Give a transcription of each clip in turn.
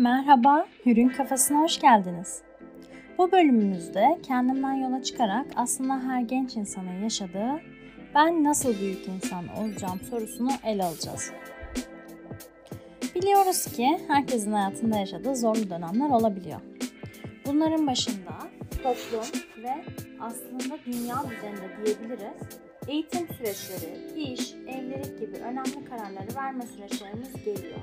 Merhaba, Hür'ün Kafasına hoş geldiniz. Bu bölümümüzde kendimden yola çıkarak aslında her genç insanın yaşadığı ben nasıl büyük insan olacağım sorusunu ele alacağız. Biliyoruz ki herkesin hayatında yaşadığı zorlu dönemler olabiliyor. Bunların başında toplum ve aslında dünya üzerinde diyebiliriz eğitim süreçleri, iş, evlilik gibi önemli kararları verme süreçlerimiz geliyor.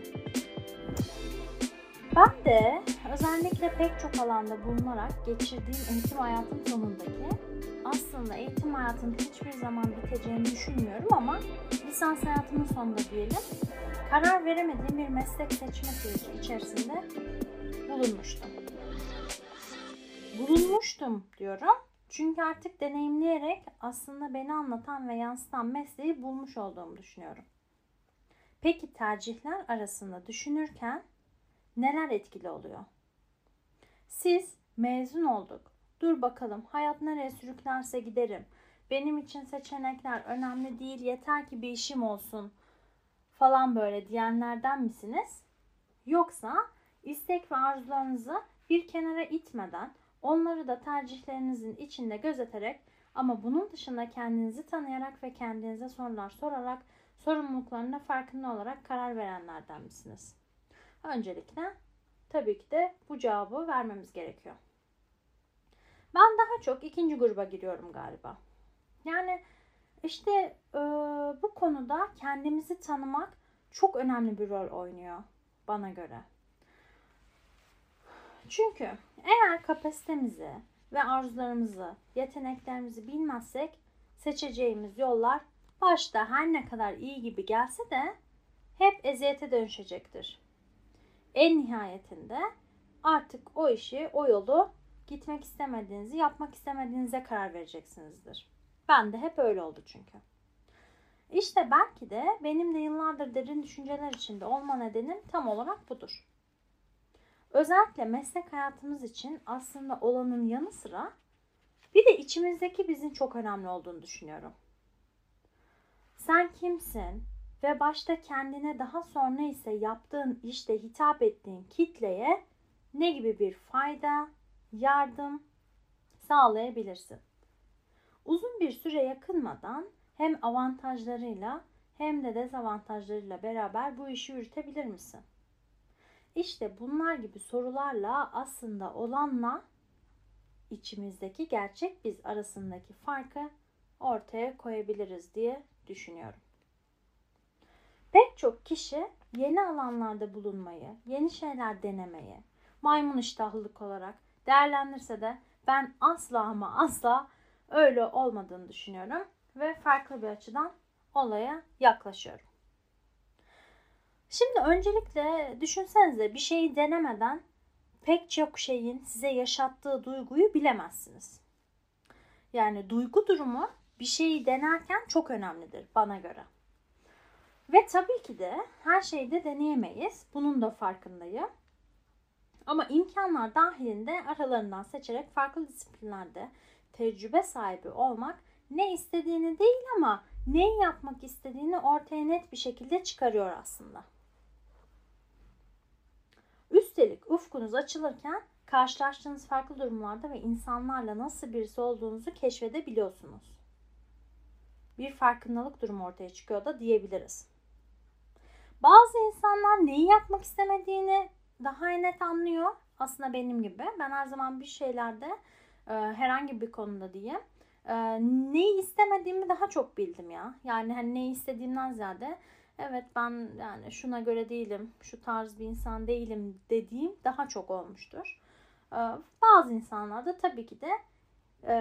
Ben de özellikle pek çok alanda bulunarak geçirdiğim eğitim hayatım sonundaki aslında eğitim hayatının hiçbir zaman biteceğini düşünmüyorum ama lisans hayatımın sonunda diyelim karar veremediğim bir meslek seçme süreci içerisinde bulunmuştum. Bulunmuştum diyorum. Çünkü artık deneyimleyerek aslında beni anlatan ve yansıtan mesleği bulmuş olduğumu düşünüyorum. Peki tercihler arasında düşünürken neler etkili oluyor? Siz mezun olduk. Dur bakalım hayat nereye sürüklerse giderim. Benim için seçenekler önemli değil yeter ki bir işim olsun falan böyle diyenlerden misiniz? Yoksa istek ve arzularınızı bir kenara itmeden onları da tercihlerinizin içinde gözeterek ama bunun dışında kendinizi tanıyarak ve kendinize sorular sorarak sorumluluklarında farkında olarak karar verenlerden misiniz? Öncelikle tabii ki de bu cevabı vermemiz gerekiyor. Ben daha çok ikinci gruba giriyorum galiba. Yani işte e, bu konuda kendimizi tanımak çok önemli bir rol oynuyor bana göre. Çünkü eğer kapasitemizi ve arzularımızı, yeteneklerimizi bilmezsek seçeceğimiz yollar başta her ne kadar iyi gibi gelse de hep eziyete dönüşecektir. En nihayetinde artık o işi, o yolu gitmek istemediğinizi, yapmak istemediğinize karar vereceksinizdir. Ben de hep öyle oldu çünkü. İşte belki de benim de yıllardır derin düşünceler içinde olma nedenim tam olarak budur. Özellikle meslek hayatımız için aslında olanın yanı sıra bir de içimizdeki bizim çok önemli olduğunu düşünüyorum. Sen kimsin ve başta kendine daha sonra ise yaptığın işte hitap ettiğin kitleye ne gibi bir fayda, yardım sağlayabilirsin? Uzun bir süre yakınmadan hem avantajlarıyla hem de dezavantajlarıyla beraber bu işi yürütebilir misin? İşte bunlar gibi sorularla aslında olanla içimizdeki gerçek biz arasındaki farkı ortaya koyabiliriz diye düşünüyorum. Pek çok kişi yeni alanlarda bulunmayı, yeni şeyler denemeyi, maymun iştahlılık olarak değerlendirse de ben asla ama asla öyle olmadığını düşünüyorum ve farklı bir açıdan olaya yaklaşıyorum. Şimdi öncelikle düşünsenize bir şeyi denemeden pek çok şeyin size yaşattığı duyguyu bilemezsiniz. Yani duygu durumu bir şeyi denerken çok önemlidir bana göre. Ve tabii ki de her şeyi de deneyemeyiz. Bunun da farkındayım. Ama imkanlar dahilinde aralarından seçerek farklı disiplinlerde tecrübe sahibi olmak ne istediğini değil ama neyi yapmak istediğini ortaya net bir şekilde çıkarıyor aslında. Üstelik ufkunuz açılırken karşılaştığınız farklı durumlarda ve insanlarla nasıl birisi olduğunuzu keşfedebiliyorsunuz. Bir farkındalık durumu ortaya çıkıyor da diyebiliriz. Bazı insanlar neyi yapmak istemediğini daha net anlıyor. Aslında benim gibi. Ben her zaman bir şeylerde e, herhangi bir konuda diyeyim. E, neyi istemediğimi daha çok bildim ya. Yani hani neyi istediğimden ziyade evet ben yani şuna göre değilim, şu tarz bir insan değilim dediğim daha çok olmuştur. Ee, bazı insanlar da tabii ki de e,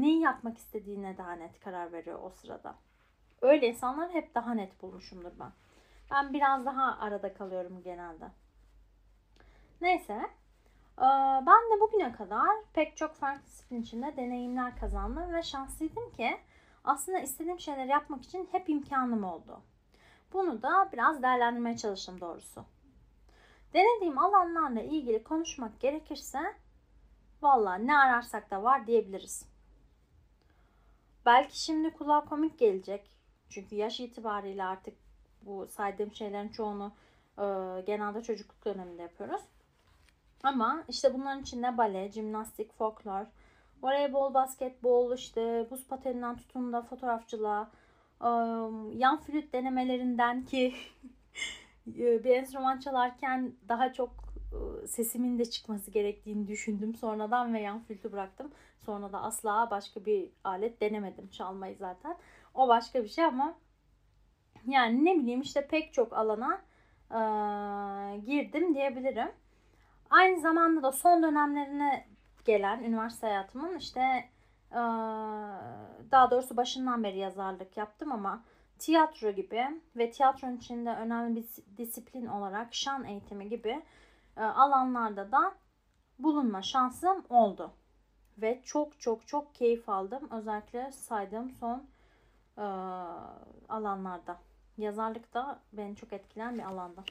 neyi yapmak istediğine daha net karar veriyor o sırada. Öyle insanlar hep daha net bulmuşumdur ben. Ben biraz daha arada kalıyorum genelde. Neyse. E, ben de bugüne kadar pek çok farklı disiplin içinde deneyimler kazandım ve şanslıydım ki aslında istediğim şeyleri yapmak için hep imkanım oldu. Bunu da biraz değerlendirmeye çalıştım doğrusu. Denediğim alanlarla ilgili konuşmak gerekirse valla ne ararsak da var diyebiliriz. Belki şimdi kulağa komik gelecek. Çünkü yaş itibariyle artık bu saydığım şeylerin çoğunu e, genelde çocukluk döneminde yapıyoruz. Ama işte bunların içinde bale, jimnastik, folklor, voleybol, basketbol, işte buz pateninden tutun da fotoğrafçılığa, yan flüt denemelerinden ki bir enstrüman çalarken daha çok sesimin de çıkması gerektiğini düşündüm sonradan ve yan flütü bıraktım. Sonra da asla başka bir alet denemedim çalmayı zaten. O başka bir şey ama yani ne bileyim işte pek çok alana e, girdim diyebilirim. Aynı zamanda da son dönemlerine gelen üniversite hayatımın işte e, daha doğrusu başından beri yazarlık yaptım ama tiyatro gibi ve tiyatronun içinde önemli bir disiplin olarak şan eğitimi gibi e, alanlarda da bulunma şansım oldu. Ve çok çok çok keyif aldım. Özellikle saydığım son e, alanlarda. Yazarlık da beni çok etkilen bir alanda.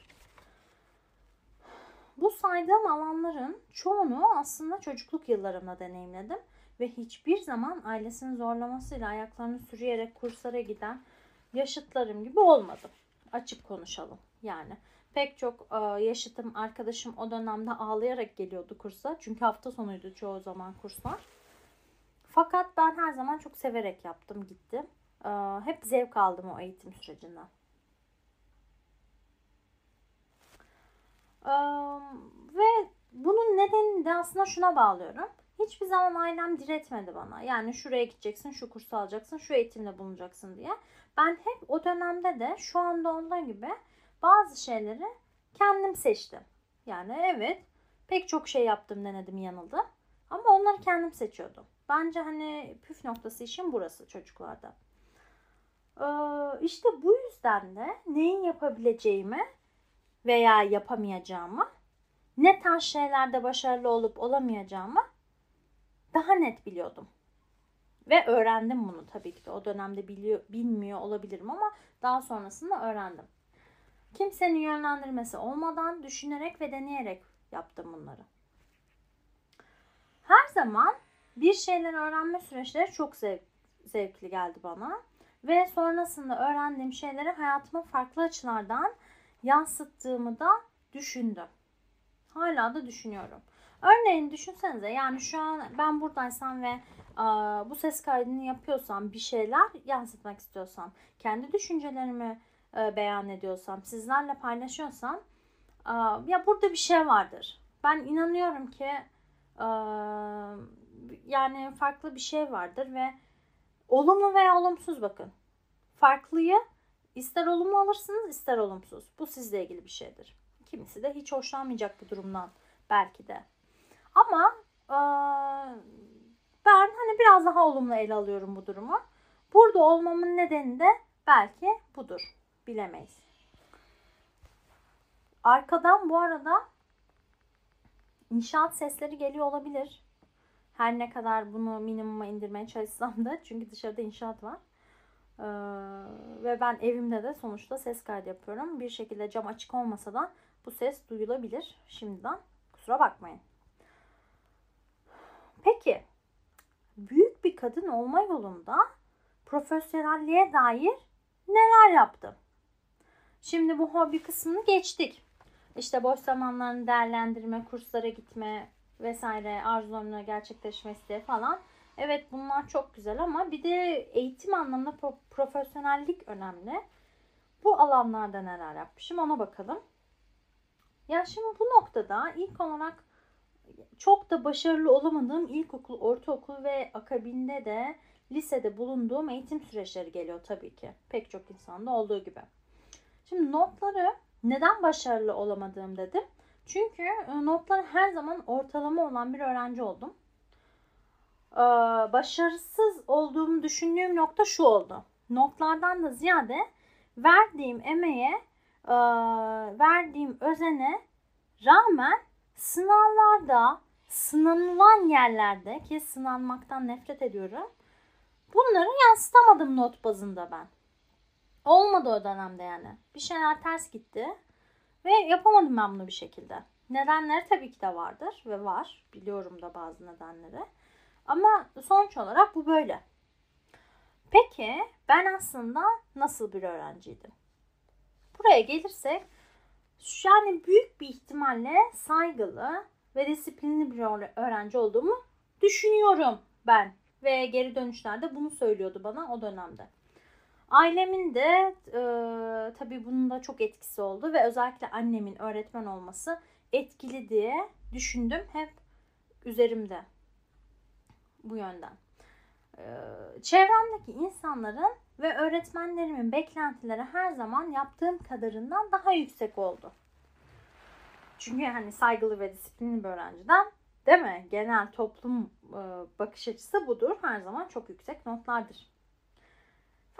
Bu saydığım alanların çoğunu aslında çocukluk yıllarımda deneyimledim ve hiçbir zaman ailesinin zorlamasıyla ayaklarını sürüyerek kurslara giden yaşıtlarım gibi olmadım. Açık konuşalım yani. Pek çok e, yaşıtım, arkadaşım o dönemde ağlayarak geliyordu kursa. Çünkü hafta sonuydu çoğu zaman kurslar. Fakat ben her zaman çok severek yaptım, gittim. E, hep zevk aldım o eğitim sürecinden. E, ve bunun nedenini de aslında şuna bağlıyorum. Hiçbir zaman ailem diretmedi bana. Yani şuraya gideceksin, şu kursu alacaksın, şu eğitimde bulunacaksın diye. Ben hep o dönemde de şu anda olduğu gibi bazı şeyleri kendim seçtim. Yani evet pek çok şey yaptım denedim yanıldım. Ama onları kendim seçiyordum. Bence hani püf noktası işin burası çocuklarda. Ee, işte bu yüzden de neyin yapabileceğimi veya yapamayacağımı, ne tarz şeylerde başarılı olup olamayacağımı daha net biliyordum. Ve öğrendim bunu tabii ki de. O dönemde biliyor, bilmiyor olabilirim ama daha sonrasında öğrendim. Kimsenin yönlendirmesi olmadan düşünerek ve deneyerek yaptım bunları. Her zaman bir şeyler öğrenme süreçleri çok zevk, zevkli geldi bana. Ve sonrasında öğrendiğim şeyleri hayatıma farklı açılardan yansıttığımı da düşündüm. Hala da düşünüyorum. Örneğin düşünsenize yani şu an ben buradaysam ve a, bu ses kaydını yapıyorsam bir şeyler yansıtmak istiyorsam kendi düşüncelerimi e, beyan ediyorsam sizlerle paylaşıyorsam a, ya burada bir şey vardır. Ben inanıyorum ki a, yani farklı bir şey vardır ve olumlu veya olumsuz bakın. Farklıyı ister olumlu alırsınız ister olumsuz. Bu sizle ilgili bir şeydir. Kimisi de hiç hoşlanmayacak bu durumdan belki de. Ama e, ben hani biraz daha olumlu ele alıyorum bu durumu. Burada olmamın nedeni de belki budur. Bilemeyiz. Arkadan bu arada inşaat sesleri geliyor olabilir. Her ne kadar bunu minimuma indirmeye çalışsam da çünkü dışarıda inşaat var. Ee, ve ben evimde de sonuçta ses kaydı yapıyorum. Bir şekilde cam açık olmasa da bu ses duyulabilir. Şimdiden kusura bakmayın. Peki büyük bir kadın olma yolunda profesyonelliğe dair neler yaptım? Şimdi bu hobi kısmını geçtik. İşte boş zamanlarını değerlendirme, kurslara gitme vesaire arzularını gerçekleşmesi falan. Evet bunlar çok güzel ama bir de eğitim anlamında profesyonellik önemli. Bu alanlarda neler yapmışım ona bakalım. Ya şimdi bu noktada ilk olarak çok da başarılı olamadığım ilkokul, ortaokul ve akabinde de lisede bulunduğum eğitim süreçleri geliyor tabii ki. Pek çok insanda olduğu gibi. Şimdi notları neden başarılı olamadığım dedim. Çünkü e, notlar her zaman ortalama olan bir öğrenci oldum. Ee, başarısız olduğumu düşündüğüm nokta şu oldu. Notlardan da ziyade verdiğim emeğe, e, verdiğim özene rağmen sınavlarda, sınanılan yerlerde ki sınanmaktan nefret ediyorum. Bunları yansıtamadım not bazında ben. Olmadı o dönemde yani. Bir şeyler ters gitti ve yapamadım ben bunu bir şekilde. Nedenleri tabii ki de vardır ve var. Biliyorum da bazı nedenleri. Ama sonuç olarak bu böyle. Peki ben aslında nasıl bir öğrenciydim? Buraya gelirsek yani büyük bir ihtimalle saygılı, ve disiplinli bir öğrenci olduğumu düşünüyorum ben. Ve geri dönüşlerde bunu söylüyordu bana o dönemde. Ailemin de e, tabii bunun da çok etkisi oldu ve özellikle annemin öğretmen olması etkili diye düşündüm hep üzerimde bu yönden. E, çevremdeki insanların ve öğretmenlerimin beklentileri her zaman yaptığım kadarından daha yüksek oldu. Çünkü hani saygılı ve disiplinli bir öğrenciden değil mi? Genel toplum e, bakış açısı budur. Her zaman çok yüksek notlardır.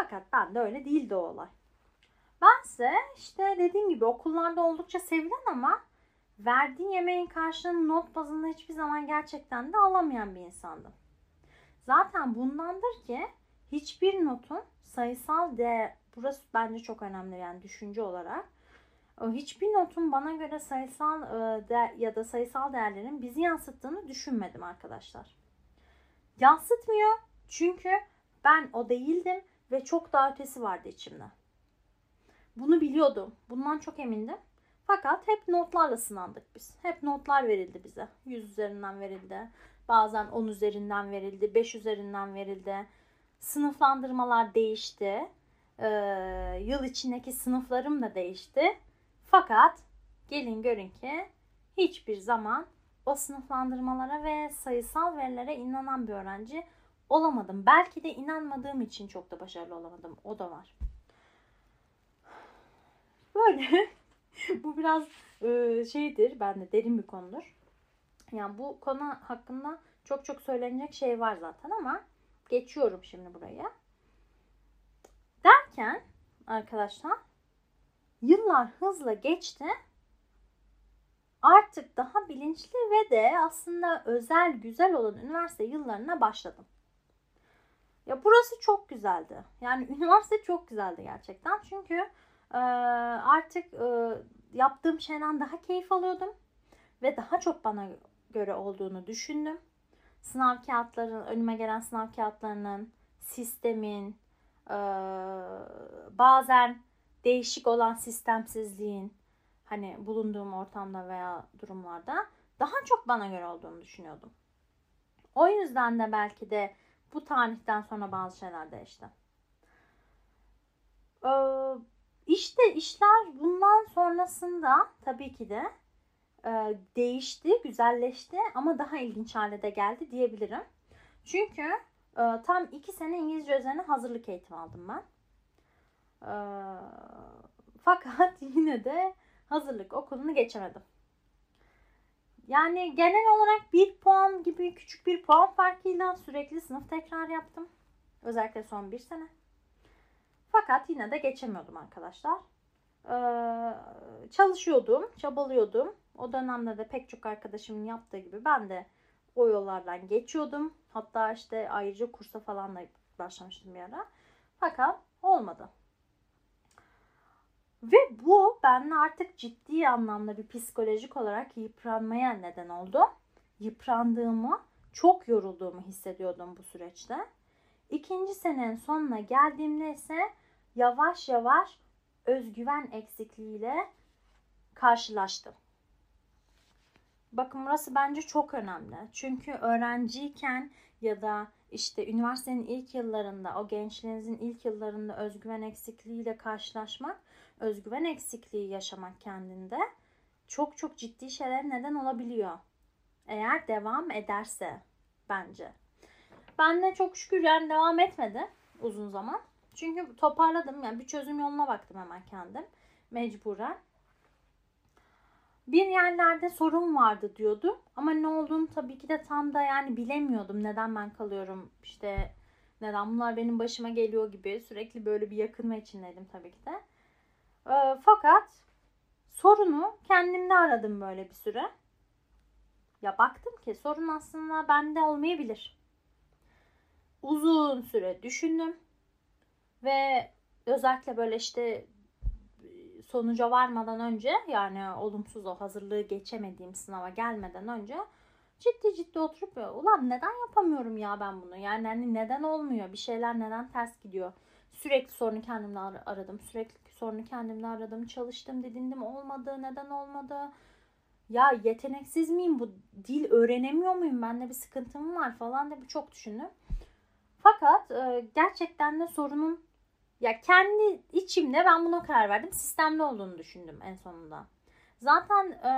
Fakat ben de öyle değildi o olay. Bense işte dediğim gibi okullarda oldukça sevilen ama verdiği yemeğin karşılığını not bazında hiçbir zaman gerçekten de alamayan bir insandım. Zaten bundandır ki hiçbir notun sayısal değer, burası bence çok önemli yani düşünce olarak. Hiçbir notun bana göre sayısal e, ya da sayısal değerlerin bizi yansıttığını düşünmedim arkadaşlar. Yansıtmıyor çünkü ben o değildim ve çok daha ötesi vardı içimde. Bunu biliyordum. Bundan çok emindim. Fakat hep notlarla sınandık biz. Hep notlar verildi bize. 100 üzerinden verildi. Bazen 10 üzerinden verildi. 5 üzerinden verildi. Sınıflandırmalar değişti. Ee, yıl içindeki sınıflarım da değişti. Fakat gelin görün ki hiçbir zaman o sınıflandırmalara ve sayısal verilere inanan bir öğrenci olamadım. Belki de inanmadığım için çok da başarılı olamadım. O da var. Böyle. bu biraz e, şeydir. Ben de derin bir konudur. Yani bu konu hakkında çok çok söylenecek şey var zaten ama geçiyorum şimdi buraya. Derken arkadaşlar yıllar hızla geçti. Artık daha bilinçli ve de aslında özel güzel olan üniversite yıllarına başladım. Ya burası çok güzeldi. Yani üniversite çok güzeldi gerçekten. Çünkü e, artık e, yaptığım şeyden daha keyif alıyordum. Ve daha çok bana göre olduğunu düşündüm. Sınav kağıtları, önüme gelen sınav kağıtlarının, sistemin, e, bazen değişik olan sistemsizliğin hani bulunduğum ortamda veya durumlarda daha çok bana göre olduğunu düşünüyordum. O yüzden de belki de bu tarihten sonra bazı şeyler değişti. Ee, işte işler bundan sonrasında tabii ki de e, değişti, güzelleşti ama daha ilginç hale de geldi diyebilirim. Çünkü e, tam iki sene İngilizce üzerine hazırlık eğitimi aldım ben. E, fakat yine de hazırlık okulunu geçemedim. Yani genel olarak bir puan gibi küçük bir puan farkıyla sürekli sınıf tekrar yaptım. Özellikle son bir sene. Fakat yine de geçemiyordum arkadaşlar. Ee, çalışıyordum, çabalıyordum. O dönemde de pek çok arkadaşımın yaptığı gibi ben de o yollardan geçiyordum. Hatta işte ayrıca kursa falan da başlamıştım bir ara. Fakat olmadı. Ve bu benle artık ciddi anlamda bir psikolojik olarak yıpranmaya neden oldu. Yıprandığımı, çok yorulduğumu hissediyordum bu süreçte. İkinci senenin sonuna geldiğimde ise yavaş yavaş özgüven eksikliğiyle karşılaştım. Bakın burası bence çok önemli. Çünkü öğrenciyken ya da işte üniversitenin ilk yıllarında, o gençliğinizin ilk yıllarında özgüven eksikliğiyle karşılaşmak, özgüven eksikliği yaşamak kendinde çok çok ciddi şeyler neden olabiliyor. Eğer devam ederse bence. Ben de çok şükür yani devam etmedi uzun zaman. Çünkü toparladım yani bir çözüm yoluna baktım hemen kendim mecburen bir yerlerde sorun vardı diyordum. Ama ne olduğunu tabii ki de tam da yani bilemiyordum. Neden ben kalıyorum işte neden bunlar benim başıma geliyor gibi sürekli böyle bir yakınma içindeydim tabii ki de. E, fakat sorunu kendimde aradım böyle bir süre. Ya baktım ki sorun aslında bende olmayabilir. Uzun süre düşündüm ve özellikle böyle işte sonuca varmadan önce yani olumsuz o hazırlığı geçemediğim sınava gelmeden önce ciddi ciddi oturup ulan neden yapamıyorum ya ben bunu? Yani hani neden olmuyor? Bir şeyler neden ters gidiyor? Sürekli sorunu kendimde ar- aradım. Sürekli sorunu kendimde aradım. Çalıştım, didindim olmadı. Neden olmadı? ya yeteneksiz miyim bu dil öğrenemiyor muyum bende bir sıkıntım var falan da çok düşündüm. Fakat e, gerçekten de sorunun ya kendi içimde ben buna karar verdim. Sistemli olduğunu düşündüm en sonunda. Zaten e,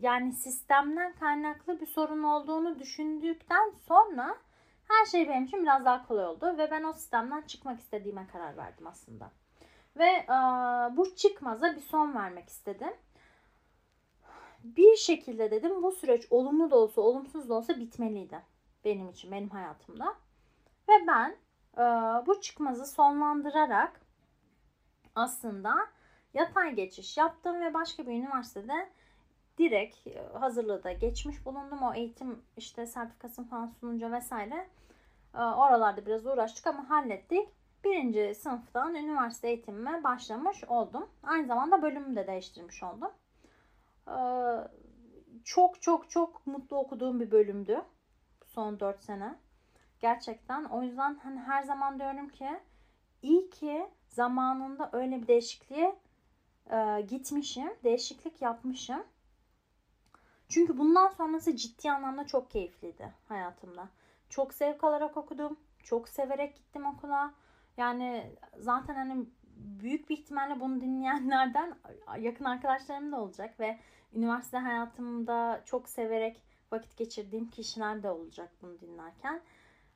yani sistemden kaynaklı bir sorun olduğunu düşündükten sonra her şey benim için biraz daha kolay oldu ve ben o sistemden çıkmak istediğime karar verdim aslında. Ve e, bu çıkmaza bir son vermek istedim. Bir şekilde dedim bu süreç olumlu da olsa olumsuz da olsa bitmeliydi benim için, benim hayatımda. Ve ben e, bu çıkmazı sonlandırarak aslında yatay geçiş yaptım ve başka bir üniversitede direkt hazırlığı da geçmiş bulundum. O eğitim işte sertifikasını falan sununca vesaire oralarda biraz uğraştık ama hallettik. Birinci sınıftan üniversite eğitimime başlamış oldum. Aynı zamanda bölümümü de değiştirmiş oldum. Çok çok çok mutlu okuduğum bir bölümdü. Son 4 sene. Gerçekten. O yüzden hani her zaman diyorum ki iyi ki zamanında öyle bir değişikliğe e, gitmişim. Değişiklik yapmışım. Çünkü bundan sonrası ciddi anlamda çok keyifliydi hayatımda. Çok zevk alarak okudum. Çok severek gittim okula. Yani zaten hani büyük bir ihtimalle bunu dinleyenlerden yakın arkadaşlarım da olacak ve üniversite hayatımda çok severek vakit geçirdiğim kişiler de olacak bunu dinlerken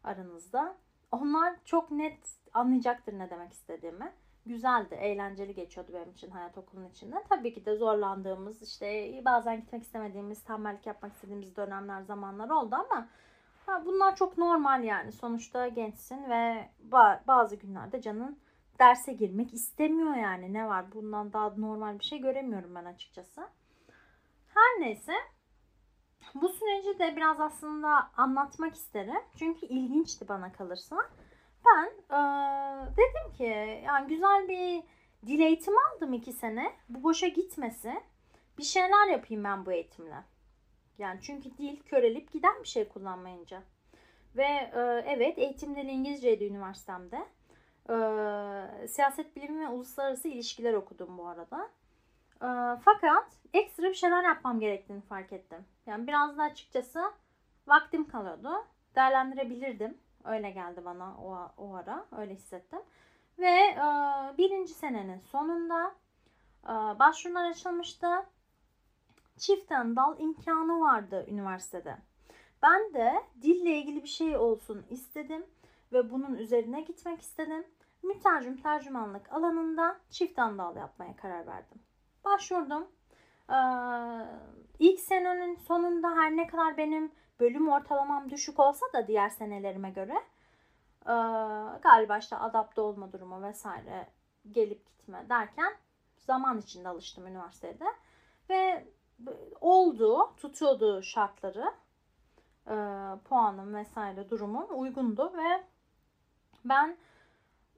aranızda. Onlar çok net anlayacaktır ne demek istediğimi. Güzeldi, eğlenceli geçiyordu benim için hayat okulun içinde. Tabii ki de zorlandığımız, işte bazen gitmek istemediğimiz, tembellik yapmak istediğimiz dönemler, zamanlar oldu ama ha, bunlar çok normal yani. Sonuçta gençsin ve bazı günlerde canın derse girmek istemiyor yani. Ne var bundan daha normal bir şey göremiyorum ben açıkçası. Her neyse bu süreci de biraz aslında anlatmak isterim. Çünkü ilginçti bana kalırsa. Ben e, dedim ki yani güzel bir dil eğitimi aldım iki sene. Bu boşa gitmesi. Bir şeyler yapayım ben bu eğitimle. Yani çünkü dil körelip giden bir şey kullanmayınca. Ve e, evet eğitim dili İngilizceydi üniversitemde. E, siyaset bilimi ve uluslararası ilişkiler okudum bu arada. E, fakat ekstra bir şeyler yapmam gerektiğini fark ettim. Yani biraz da açıkçası vaktim kalıyordu. Değerlendirebilirdim. Öyle geldi bana o, o ara. Öyle hissettim. Ve birinci senenin sonunda başvurular açılmıştı. Çiftten dal imkanı vardı üniversitede. Ben de dille ilgili bir şey olsun istedim ve bunun üzerine gitmek istedim. Mütercim tercümanlık alanında çift dal yapmaya karar verdim. Başvurdum. Ee, ilk senenin sonunda her ne kadar benim bölüm ortalamam düşük olsa da diğer senelerime göre e, galiba işte adapte olma durumu vesaire gelip gitme derken zaman içinde alıştım üniversitede ve oldu, tutuyordu şartları, e, puanım vesaire durumum uygundu ve ben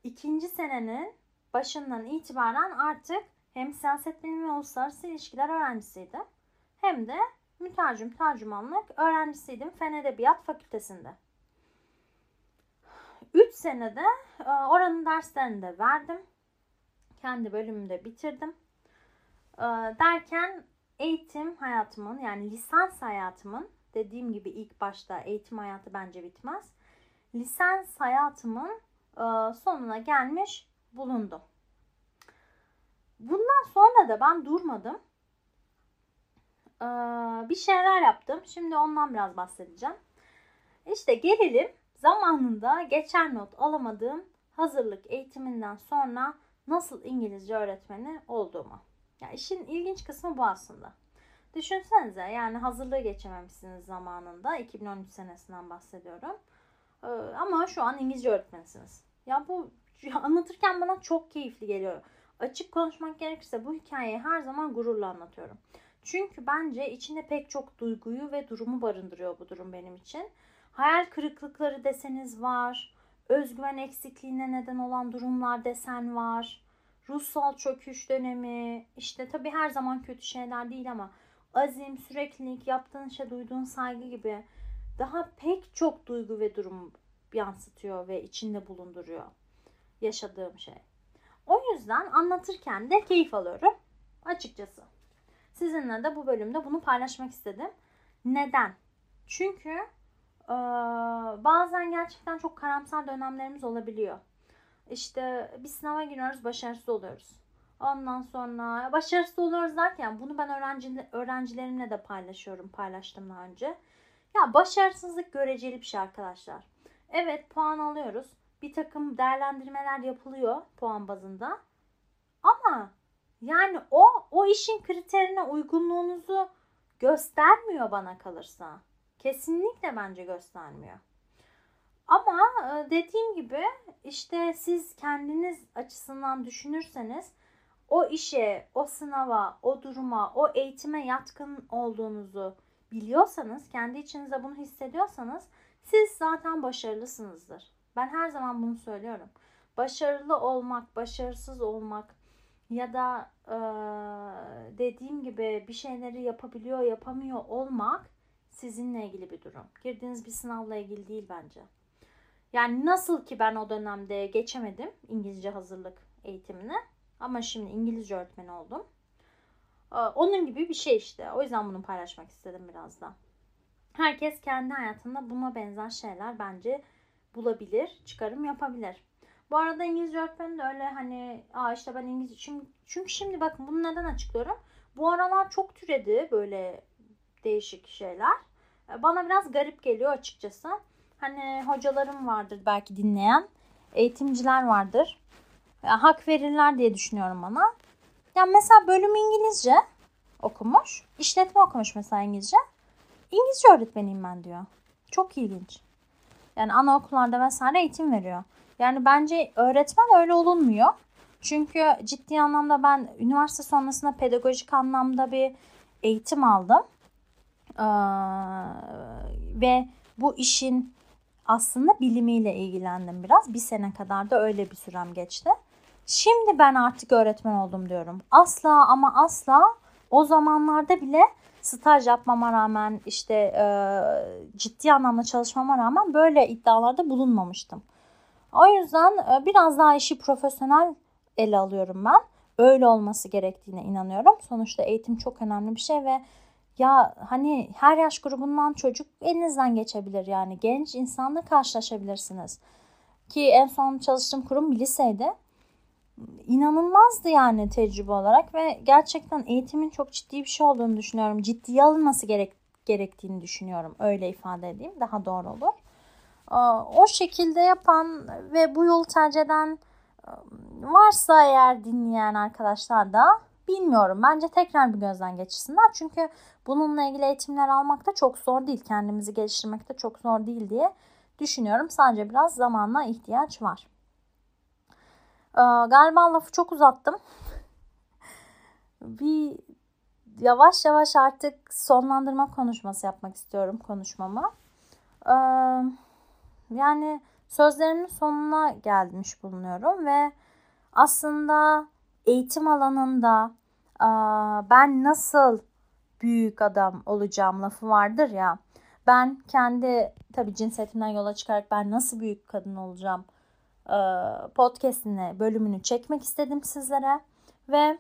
ikinci senenin başından itibaren artık hem siyaset bilimi ve uluslararası ilişkiler öğrencisiydim hem de mütercim tercümanlık öğrencisiydim Fen Edebiyat Fakültesinde. 3 senede e, oranın derslerini de verdim. Kendi bölümümü de bitirdim. E, derken eğitim hayatımın yani lisans hayatımın dediğim gibi ilk başta eğitim hayatı bence bitmez. Lisans hayatımın e, sonuna gelmiş bulundum. Bundan sonra da ben durmadım bir şeyler yaptım. Şimdi ondan biraz bahsedeceğim. İşte gelelim zamanında geçer not alamadığım hazırlık eğitiminden sonra nasıl İngilizce öğretmeni olduğumu. Ya işin ilginç kısmı bu aslında. Düşünsenize yani hazırlığı geçememişsiniz zamanında. 2013 senesinden bahsediyorum. ama şu an İngilizce öğretmenisiniz. Ya bu anlatırken bana çok keyifli geliyor. Açık konuşmak gerekirse bu hikayeyi her zaman gururla anlatıyorum. Çünkü bence içinde pek çok duyguyu ve durumu barındırıyor bu durum benim için. Hayal kırıklıkları deseniz var. Özgüven eksikliğine neden olan durumlar desen var. Ruhsal çöküş dönemi. işte tabii her zaman kötü şeyler değil ama azim, süreklilik, yaptığın işe duyduğun saygı gibi daha pek çok duygu ve durum yansıtıyor ve içinde bulunduruyor yaşadığım şey. O yüzden anlatırken de keyif alıyorum açıkçası. Sizinle de bu bölümde bunu paylaşmak istedim. Neden? Çünkü e, bazen gerçekten çok karamsar dönemlerimiz olabiliyor. İşte bir sınava giriyoruz, başarısız oluyoruz. Ondan sonra başarısız oluyoruz derken bunu ben öğrenci, öğrencilerimle de paylaşıyorum, paylaştım daha önce. Ya başarısızlık göreceli bir şey arkadaşlar. Evet puan alıyoruz. Bir takım değerlendirmeler yapılıyor puan bazında. Ama yani o o işin kriterine uygunluğunuzu göstermiyor bana kalırsa. Kesinlikle bence göstermiyor. Ama e, dediğim gibi işte siz kendiniz açısından düşünürseniz o işe, o sınava, o duruma, o eğitime yatkın olduğunuzu biliyorsanız, kendi içinizde bunu hissediyorsanız siz zaten başarılısınızdır. Ben her zaman bunu söylüyorum. Başarılı olmak, başarısız olmak ya da e, dediğim gibi bir şeyleri yapabiliyor, yapamıyor olmak sizinle ilgili bir durum. Girdiğiniz bir sınavla ilgili değil bence. Yani nasıl ki ben o dönemde geçemedim İngilizce hazırlık eğitimini ama şimdi İngilizce öğretmeni oldum. Onun gibi bir şey işte. O yüzden bunu paylaşmak istedim biraz da. Herkes kendi hayatında buna benzer şeyler bence bulabilir, çıkarım yapabilir. Bu arada İngilizce öğretmeni de öyle hani aa işte ben İngilizce çünkü, çünkü şimdi bakın bunu neden açıklıyorum? Bu aralar çok türedi böyle değişik şeyler. Bana biraz garip geliyor açıkçası. Hani hocalarım vardır belki dinleyen, eğitimciler vardır. Hak verirler diye düşünüyorum bana. Yani mesela bölüm İngilizce okumuş. işletme okumuş mesela İngilizce. İngilizce öğretmeniyim ben diyor. Çok ilginç. Yani anaokullarda vesaire eğitim veriyor. Yani bence öğretmen öyle olunmuyor. Çünkü ciddi anlamda ben üniversite sonrasında pedagojik anlamda bir eğitim aldım. Ee, ve bu işin aslında bilimiyle ilgilendim biraz. Bir sene kadar da öyle bir sürem geçti. Şimdi ben artık öğretmen oldum diyorum. Asla ama asla o zamanlarda bile staj yapmama rağmen işte e, ciddi anlamda çalışmama rağmen böyle iddialarda bulunmamıştım. O yüzden e, biraz daha işi profesyonel ele alıyorum ben. Öyle olması gerektiğine inanıyorum. Sonuçta eğitim çok önemli bir şey ve ya hani her yaş grubundan çocuk elinizden geçebilir yani genç insanla karşılaşabilirsiniz. Ki en son çalıştığım kurum liseydi. İnanılmazdı yani tecrübe olarak ve gerçekten eğitimin çok ciddi bir şey olduğunu düşünüyorum. Ciddiye alınması gerek, gerektiğini düşünüyorum. Öyle ifade edeyim daha doğru olur. O şekilde yapan ve bu yolu tercih eden varsa eğer dinleyen arkadaşlar da bilmiyorum. Bence tekrar bir gözden geçirsinler. Çünkü bununla ilgili eğitimler almak da çok zor değil. Kendimizi geliştirmek de çok zor değil diye düşünüyorum. Sadece biraz zamanla ihtiyaç var. Ee, galiba lafı çok uzattım. bir yavaş yavaş artık sonlandırma konuşması yapmak istiyorum konuşmama. Ee, yani sözlerimin sonuna gelmiş bulunuyorum ve aslında eğitim alanında ben nasıl büyük adam olacağım lafı vardır ya. Ben kendi tabii cinsiyetimden yola çıkarak ben nasıl büyük kadın olacağım podcastini bölümünü çekmek istedim sizlere ve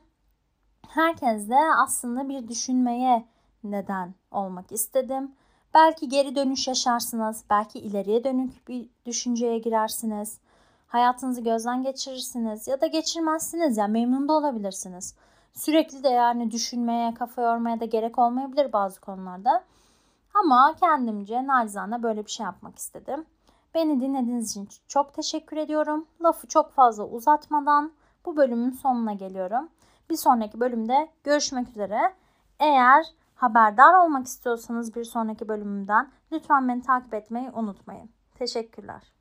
herkes de aslında bir düşünmeye neden olmak istedim. Belki geri dönüş yaşarsınız, belki ileriye dönük bir düşünceye girersiniz. Hayatınızı gözden geçirirsiniz ya da geçirmezsiniz ya yani memnun da olabilirsiniz. Sürekli de yani düşünmeye, kafa yormaya da gerek olmayabilir bazı konularda. Ama kendimce nacizane böyle bir şey yapmak istedim. Beni dinlediğiniz için çok teşekkür ediyorum. Lafı çok fazla uzatmadan bu bölümün sonuna geliyorum. Bir sonraki bölümde görüşmek üzere. Eğer haberdar olmak istiyorsanız bir sonraki bölümümden lütfen beni takip etmeyi unutmayın. Teşekkürler.